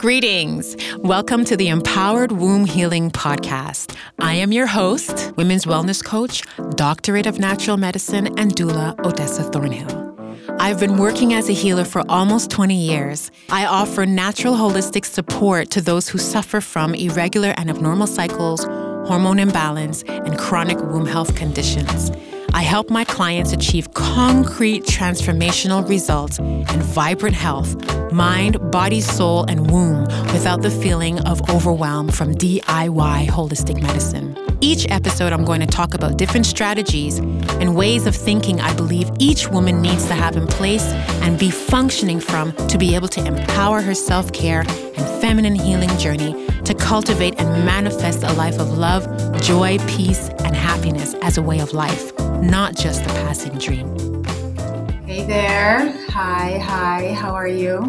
Greetings. Welcome to the Empowered Womb Healing Podcast. I am your host, women's wellness coach, doctorate of natural medicine, and doula Odessa Thornhill. I've been working as a healer for almost 20 years. I offer natural holistic support to those who suffer from irregular and abnormal cycles, hormone imbalance, and chronic womb health conditions. I help my clients achieve concrete transformational results and vibrant health, mind, body, soul, and womb without the feeling of overwhelm from DIY holistic medicine. Each episode, I'm going to talk about different strategies and ways of thinking I believe each woman needs to have in place and be functioning from to be able to empower her self care and feminine healing journey to cultivate and manifest a life of love, joy, peace, and happiness as a way of life not just a passing dream. Hey there. Hi, hi. How are you?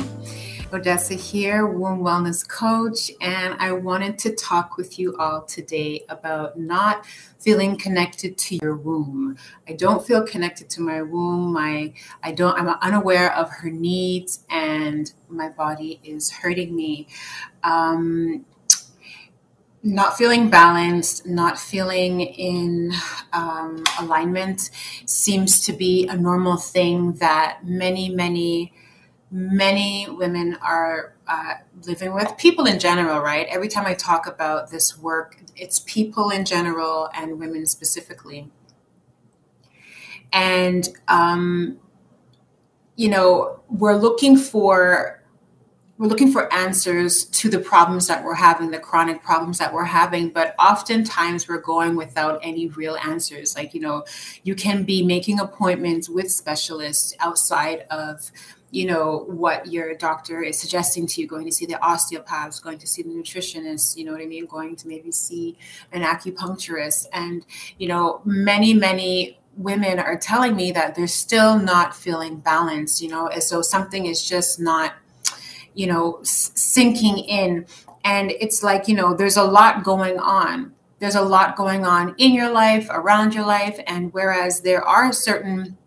Odessa here, womb wellness coach, and I wanted to talk with you all today about not feeling connected to your womb. I don't feel connected to my womb. I I don't I'm unaware of her needs and my body is hurting me. Um, not feeling balanced, not feeling in um, alignment seems to be a normal thing that many, many, many women are uh, living with. People in general, right? Every time I talk about this work, it's people in general and women specifically. And, um, you know, we're looking for we're looking for answers to the problems that we're having, the chronic problems that we're having, but oftentimes we're going without any real answers. Like, you know, you can be making appointments with specialists outside of you know what your doctor is suggesting to you going to see the osteopaths going to see the nutritionist you know what i mean? Going to maybe see an acupuncturist. And you know many many women are telling me that they're still not feeling balanced you know? As though something is just not you know, sinking in. And it's like, you know, there's a lot going on. There's a lot going on in your life, around your life. And whereas there are certain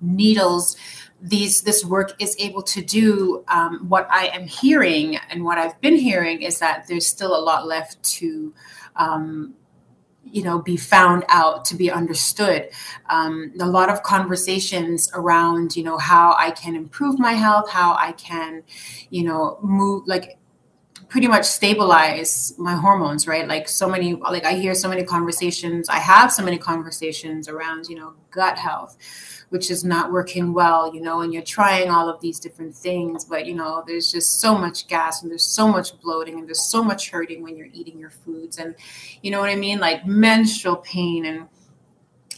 needles, these this work is able to do um, what I am hearing and what I've been hearing is that there's still a lot left to um, you know be found out to be understood. Um, a lot of conversations around you know how i can improve my health how i can you know move like pretty much stabilize my hormones right? Like so many like i hear so many conversations i have so many conversations around you know gut health which is not working well, you know, and you're trying all of these different things, but you know, there's just so much gas and there's so much bloating and there's so much hurting when you're eating your foods. And you know what I mean? Like menstrual pain and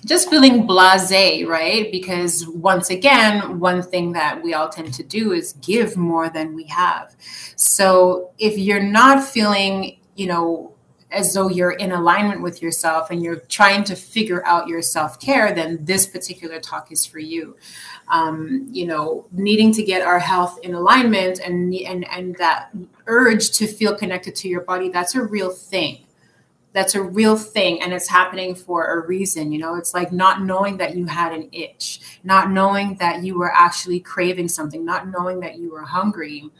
just feeling blase, right? Because once again, one thing that we all tend to do is give more than we have. So if you're not feeling, you know, as though you're in alignment with yourself and you're trying to figure out your self care, then this particular talk is for you. Um, you know, needing to get our health in alignment and and and that urge to feel connected to your body, that's a real thing that's a real thing and it's happening for a reason you know? It's like not knowing that you had an itch not knowing that you were actually craving something not knowing that you were hungry.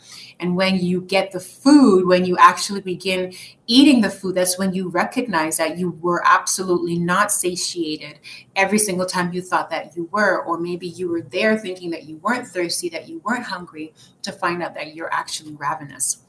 And when you get the food when you actually begin eating the food that's when you recognize that you were absolutely not satiated every single time you thought that you were. Or maybe you were there thinking that you weren't thirsty that you weren't hungry to find out that you're actually ravenous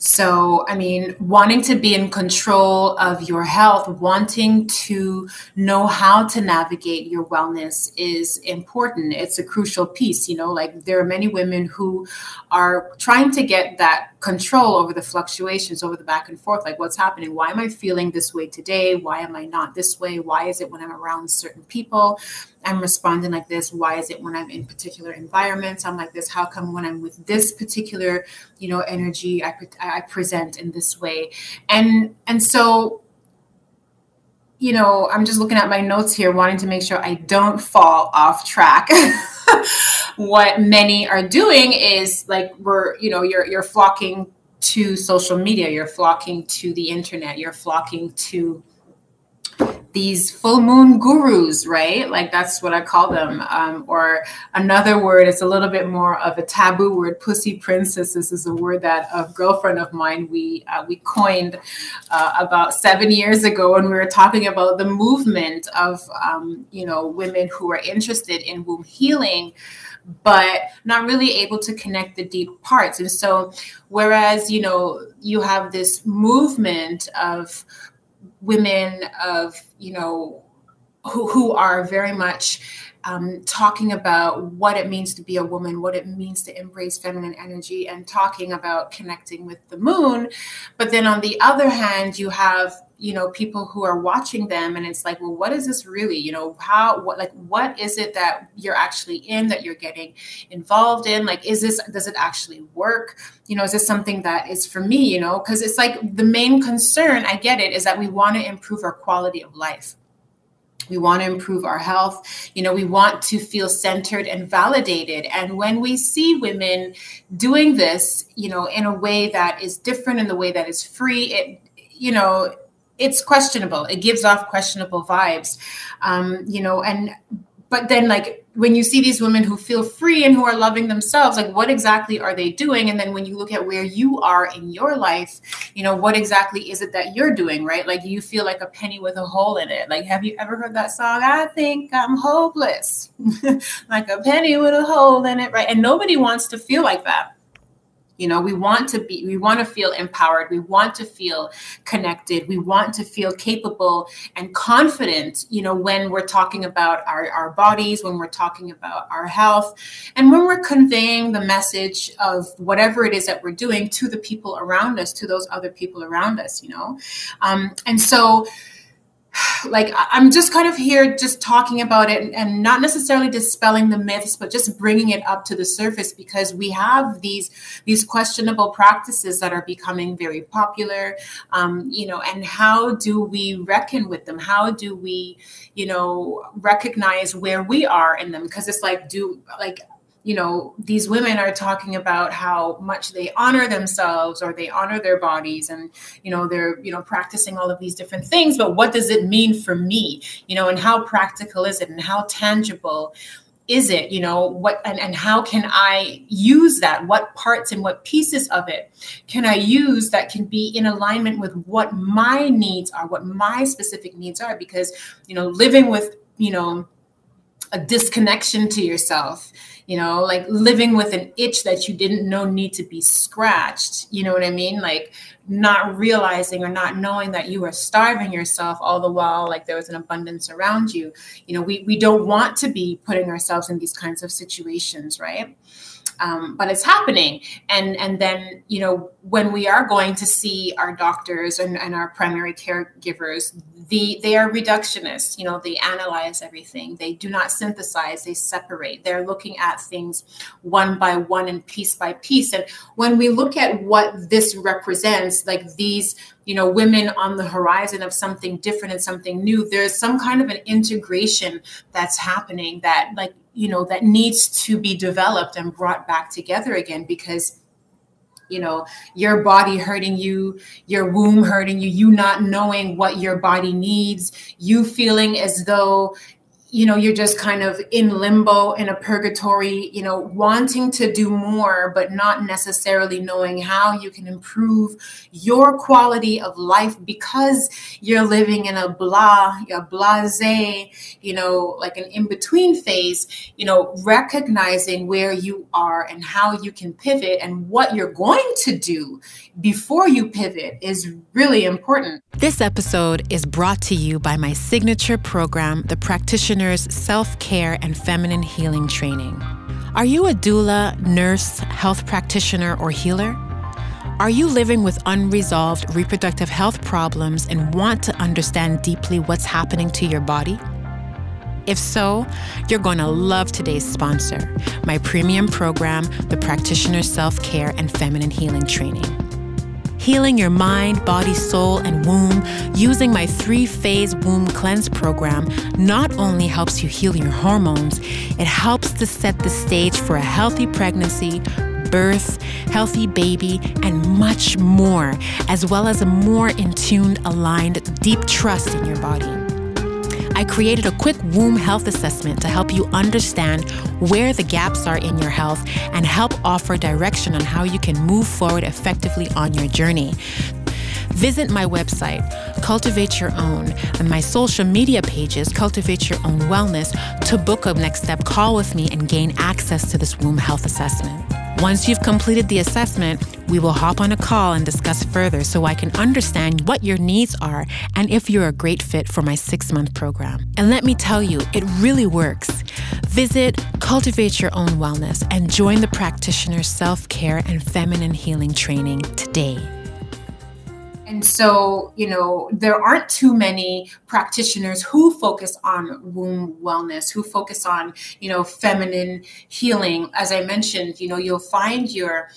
so, I mean, wanting to be in control of your health, wanting to know how to navigate your wellness is important. It's a crucial piece. You know, like there are many women who are trying to get that control over the fluctuations, over the back and forth. Like, what's happening? Why am I feeling this way today? Why am I not this way? Why is it when I'm around certain people? I'm responding like this? Why is it when I'm in particular environments I'm like this? How come when I'm with this particular, you know, energy I, I present in this way? And and so you know, I'm just looking at my notes here, wanting to make sure I don't fall off track. what many are doing is like we're, you know, you're you're flocking to social media, you're flocking to the internet, you're flocking to these full moon gurus, right? Like that's what I call them. Um, or another word, it's a little bit more of a taboo word. Pussy princess. This is a word that a girlfriend of mine we uh, we coined uh, about seven years ago when we were talking about the movement of um, you know women who are interested in womb healing but not really able to connect the deep parts. And so, whereas, you know, you have this movement of women of you know who, who are very much um, talking about what it means to be a woman, what it means to embrace feminine energy, and talking about connecting with the moon. But then on the other hand, you have you know people who are watching them and it's like well what is this really? You know how what like what is it that you're actually in that you're getting involved in? Like is this does it actually work? You know is this something that is for me you know? Because it's like the main concern i get it is that we want to improve our quality of life we want to improve our health. You know we want to feel centered and validated. And when we see women doing this you know in a way that is different in the way that is free it you know it's questionable. It gives off questionable vibes. Um you know and but then like when you see these women who feel free and who are loving themselves like what exactly are they doing? And then when you look at where you are in your life you know what exactly is it that you're doing right? Like you feel like a penny with a hole in it? Like have you ever heard that song i think i'm hopeless like a penny with a hole in it right? And nobody wants to feel like that you know we want to be we want to feel empowered. We want to feel connected. We want to feel capable and confident you know when we're talking about our, our bodies when we're talking about our health and when we're conveying the message of whatever it is that we're doing to the people around us to those other people around us you know? Um, and so like i'm just kind of here just talking about it and not necessarily dispelling the myths but just bringing it up to the surface because we have these these questionable practices that are becoming very popular um, you know and how do we reckon with them? How do we you know recognize where we are in them? Because it's like do like you know these women are talking about how much they honor themselves or they honor their bodies and you know they're you know practicing all of these different things but what does it mean for me? You know and how practical is it and how tangible is it? You know what and, and how can i use that? What parts and what pieces of it can i use that can be in alignment with what my needs are what my specific needs are? Because you know living with you know a disconnection to yourself you know like living with an itch that you didn't know need to be scratched you know what i mean? Like not realizing or not knowing that you are starving yourself all the while like there was an abundance around you. You know we, we don't want to be putting ourselves in these kinds of situations right um, but it's happening. And and then you know when we are going to see our doctors and, and our primary caregivers the they are reductionists. You know they analyze everything. They do not synthesize. They separate. They're looking at things one by one and piece by piece. And when we look at what this represents like these you know women on the horizon of something different and something new there's some kind of an integration that's happening that like you know that needs to be developed and brought back together again because you know your body hurting you your womb hurting you you not knowing what your body needs you feeling as though you know you're just kind of in limbo in a purgatory you know wanting to do more but not necessarily knowing how you can improve your quality of life because you're living in a blah a blase you know like an in-between phase you know recognizing where you are and how you can pivot and what you're going to do before you pivot is really important this episode is brought to you by my signature program the practitioner's self care and feminine healing training. Are you a doula, nurse, health practitioner, or healer? Are you living with unresolved reproductive health problems and want to understand deeply what's happening to your body? If so, you're going to love today's sponsor, my premium program, the Practitioner Self Care and Feminine Healing Training healing your mind, body, soul, and womb using my three phase womb cleanse program not only helps you heal your hormones, it helps to set the stage for a healthy pregnancy, birth, healthy baby, and much more, as well as a more in aligned, deep trust in your body. I created a quick womb health assessment to help you understand where the gaps are in your health and help offer direction on how you can move forward effectively on your journey. Visit my website, Cultivate Your Own, and my social media pages, Cultivate Your Own Wellness, to book a next step call with me and gain access to this womb health assessment. Once you've completed the assessment, we will hop on a call and discuss further so I can understand what your needs are and if you're a great fit for my six month program. And let me tell you, it really works. Visit Cultivate Your Own Wellness and join the practitioner self care and feminine healing training today. And so, you know, there aren't too many practitioners who focus on womb wellness, who focus on, you know, feminine healing. As I mentioned, you know, you'll find your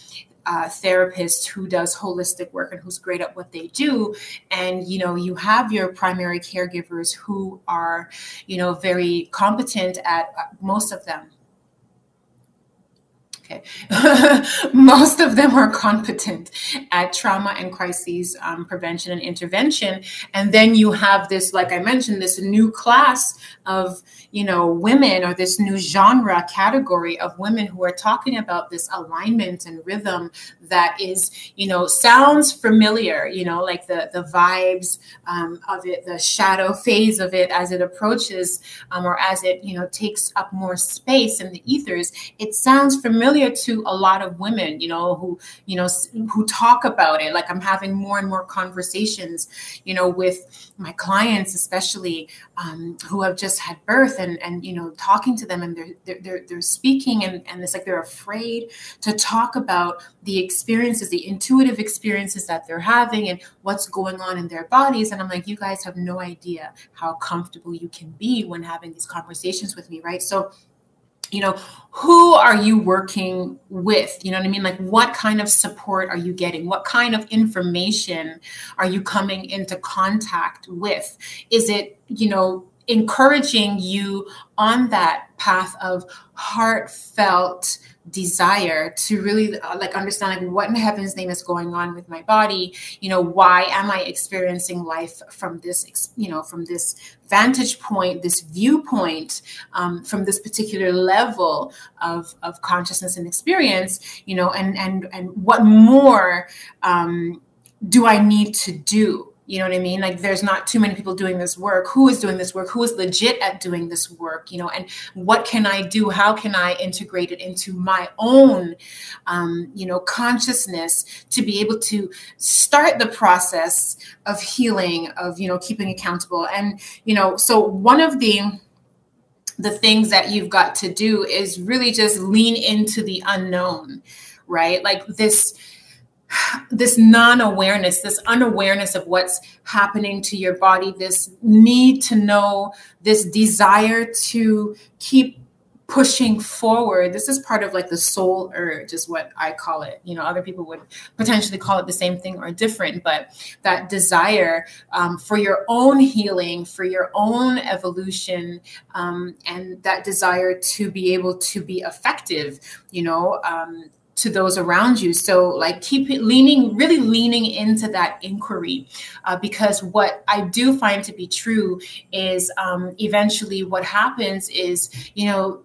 uh, therapist who does holistic work and who's great at what they do and you know you have your primary caregivers who are you know very competent at uh, most of them okay. Most of them are competent at trauma and crises um, prevention and intervention. And then you have this, like I mentioned, this new class of, you know, women or this new genre category of women who are talking about this alignment and rhythm that is, you know, sounds familiar, you know, like the, the vibes um, of it, the shadow phase of it as it approaches um, or as it, you know, takes up more space in the ethers. It sounds familiar familiar to a lot of women, you know, who, you know, who talk about it. Like I'm having more and more conversations, you know, with my clients, especially um, who have just had birth and, and, you know, talking to them and they're, they're, they're speaking and, and it's like they're afraid to talk about the experiences, the intuitive experiences that they're having and what's going on in their bodies. And I'm like, you guys have no idea how comfortable you can be when having these conversations with me, right? So, you know who are you working with? You know what i mean? Like what kind of support are you getting? What kind of information are you coming into contact with? Is it you know encouraging you on that path of heartfelt desire to really uh, like understand like what in heaven's name is going on with my body? You know why am i experiencing life from this you know from this vantage point this viewpoint um, from this particular level of of consciousness and experience you know and and and what more um, do i need to do you know what I mean? Like there's not too many people doing this work. Who is doing this work? Who is legit at doing this work? You know, and what can I do? How can I integrate it into my own, um, you know, consciousness to be able to start the process of healing, of you know, keeping accountable. And you know, so one of the the things that you've got to do is really just lean into the unknown, right? Like this this non-awareness this unawareness of what's happening to your body this need to know this desire to keep pushing forward. This is part of like the soul urge is what i call it. You know other people would potentially call it the same thing or different but that desire um, for your own healing for your own evolution um, and that desire to be able to be effective you know um, to those around you. So, like, keep leaning, really leaning into that inquiry, uh, because what I do find to be true is um, eventually what happens is, you know,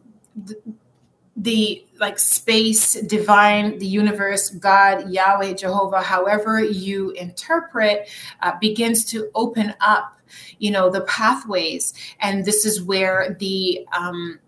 the, like space, divine, the universe, God, Yahweh, Jehovah, however you interpret, uh, begins to open up, you know, the pathways, and this is where the um,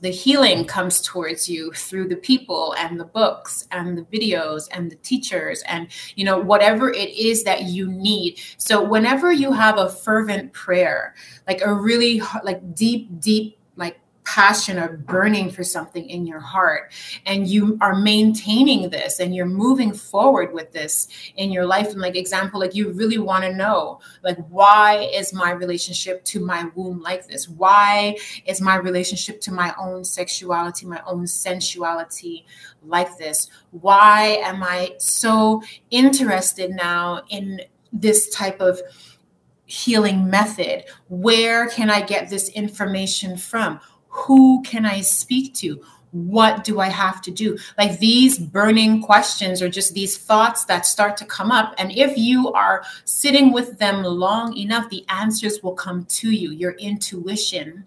the healing comes towards you through the people and the books and the videos and the teachers and you know whatever it is that you need. So whenever you have a fervent prayer like a really like deep deep like passion or burning for something in your heart and you are maintaining this and you're moving forward with this in your life. And like example like you really want to know like why is my relationship to my womb like this? Why is my relationship to my own sexuality my own sensuality like this? Why am i so interested now in this type of healing method? Where can i get this information from who can I speak to? what do I have to do? Like these burning questions or just these thoughts that start to come up. And if you are sitting with them long enough, the answers will come to you. Your intuition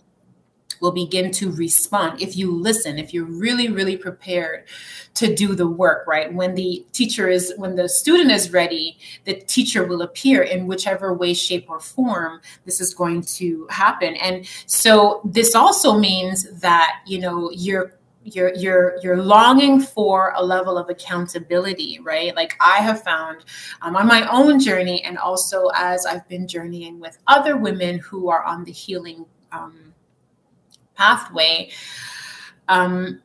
will begin to respond. If you listen if you're really really prepared to do the work right? When the teacher is when the student is ready the teacher will appear in whichever way shape or form this is going to happen. And so this also means that you know you're you're you're you're longing for a level of accountability right? Like i have found um, on my own journey and also as i've been journeying with other women who are on the healing um, pathway um,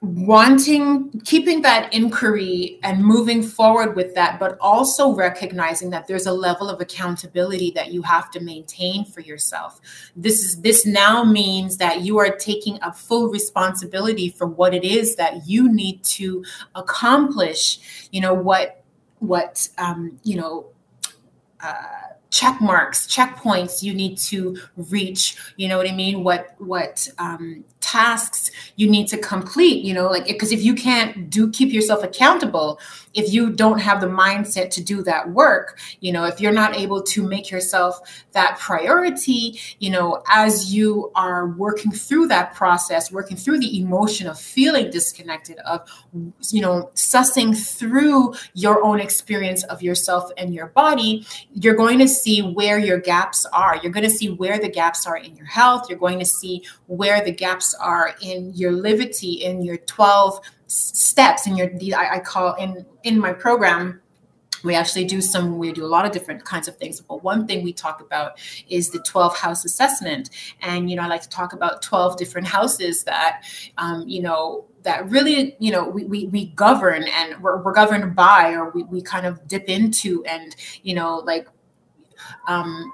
wanting keeping that inquiry and moving forward with that but also recognizing that there's a level of accountability that you have to maintain for yourself. This is this now means that you are taking a full responsibility for what it is that you need to accomplish you know what what um you know uh check marks checkpoints you need to reach you know what i mean? What what um, tasks you need to complete you know like because if you can't do keep yourself accountable if you don't have the mindset to do that work you know if you're not able to make yourself that priority you know as you are working through that process working through the emotion of feeling disconnected of you know sussing through your own experience of yourself and your body you're going to see where your gaps are. You're going to see where the gaps are in your health. You're going to see where the gaps are in your livity in your 12 steps in your I, I call in in my program we actually do some we do a lot of different kinds of things. But one thing we talk about is the 12 house assessment. And you know i like to talk about 12 different houses that um, you know that really you know we, we, we govern and we're, we're governed by or we, we kind of dip into and you know like um,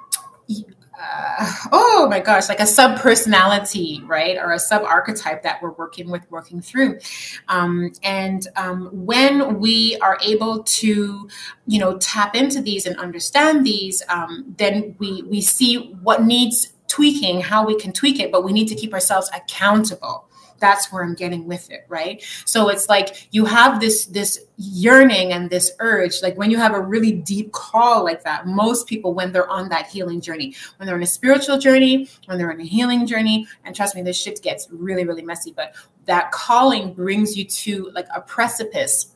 uh, oh my gosh, like a sub personality, right? Or a sub archetype that we're working with, working through. Um, and um, when we are able to, you know, tap into these and understand these, um, then we we see what needs tweaking, how we can tweak it, but we need to keep ourselves accountable that's where i'm getting with it right? So it's like you have this this yearning and this urge like when you have a really deep call like that most people when they're on that healing journey when they're in a spiritual journey when they're in a healing journey and trust me this shit gets really really messy but that calling brings you to like a precipice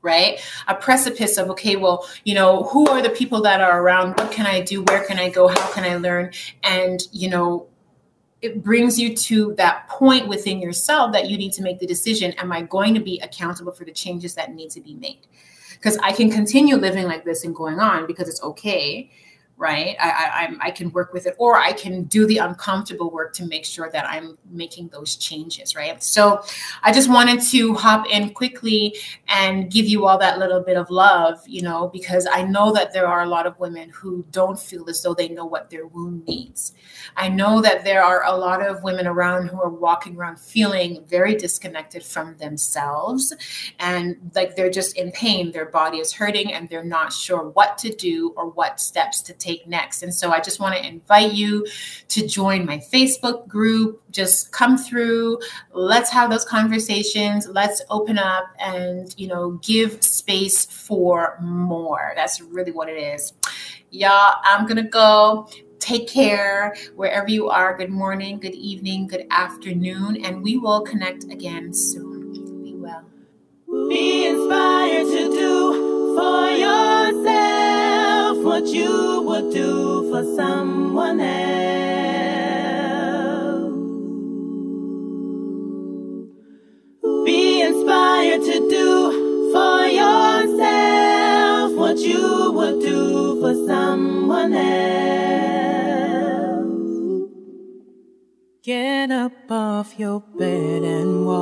right? A precipice of okay well you know who are the people that are around? What can i do? Where can i go? How can i learn? And you know it brings you to that point within yourself that you need to make the decision am i going to be accountable for the changes that need to be made? Because i can continue living like this and going on because it's okay right? I, I i can work with it or i can do the uncomfortable work to make sure that i'm making those changes right? So i just wanted to hop in quickly and give you all that little bit of love you know because i know that there are a lot of women who don't feel as though they know what their womb needs. I know that there are a lot of women around who are walking around feeling very disconnected from themselves and like they're just in pain. Their body is hurting and they're not sure what to do or what steps to take take next. And so I just want to invite you to join my Facebook group. Just come through. Let's have those conversations. Let's open up and, you know, give space for more. That's really what it is. Y'all, I'm going to go. Take care wherever you are. Good morning, good evening, good afternoon, and we will connect again soon. Be well. Be inspired to do for yourself what you would do for someone else. Be inspired to do for yourself what you would do for someone else. Get up off your bed and walk.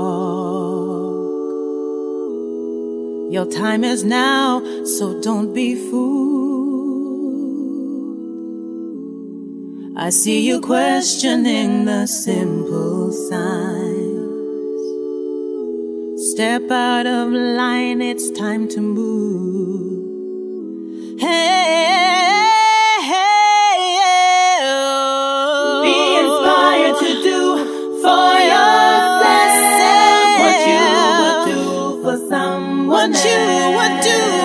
Your time is now, so don't be fooled. I see you questioning the simple signs. Step out of line, it's time to move. Hey, hey, hey oh. be inspired to do for yourself what you would do for someone else. you would do.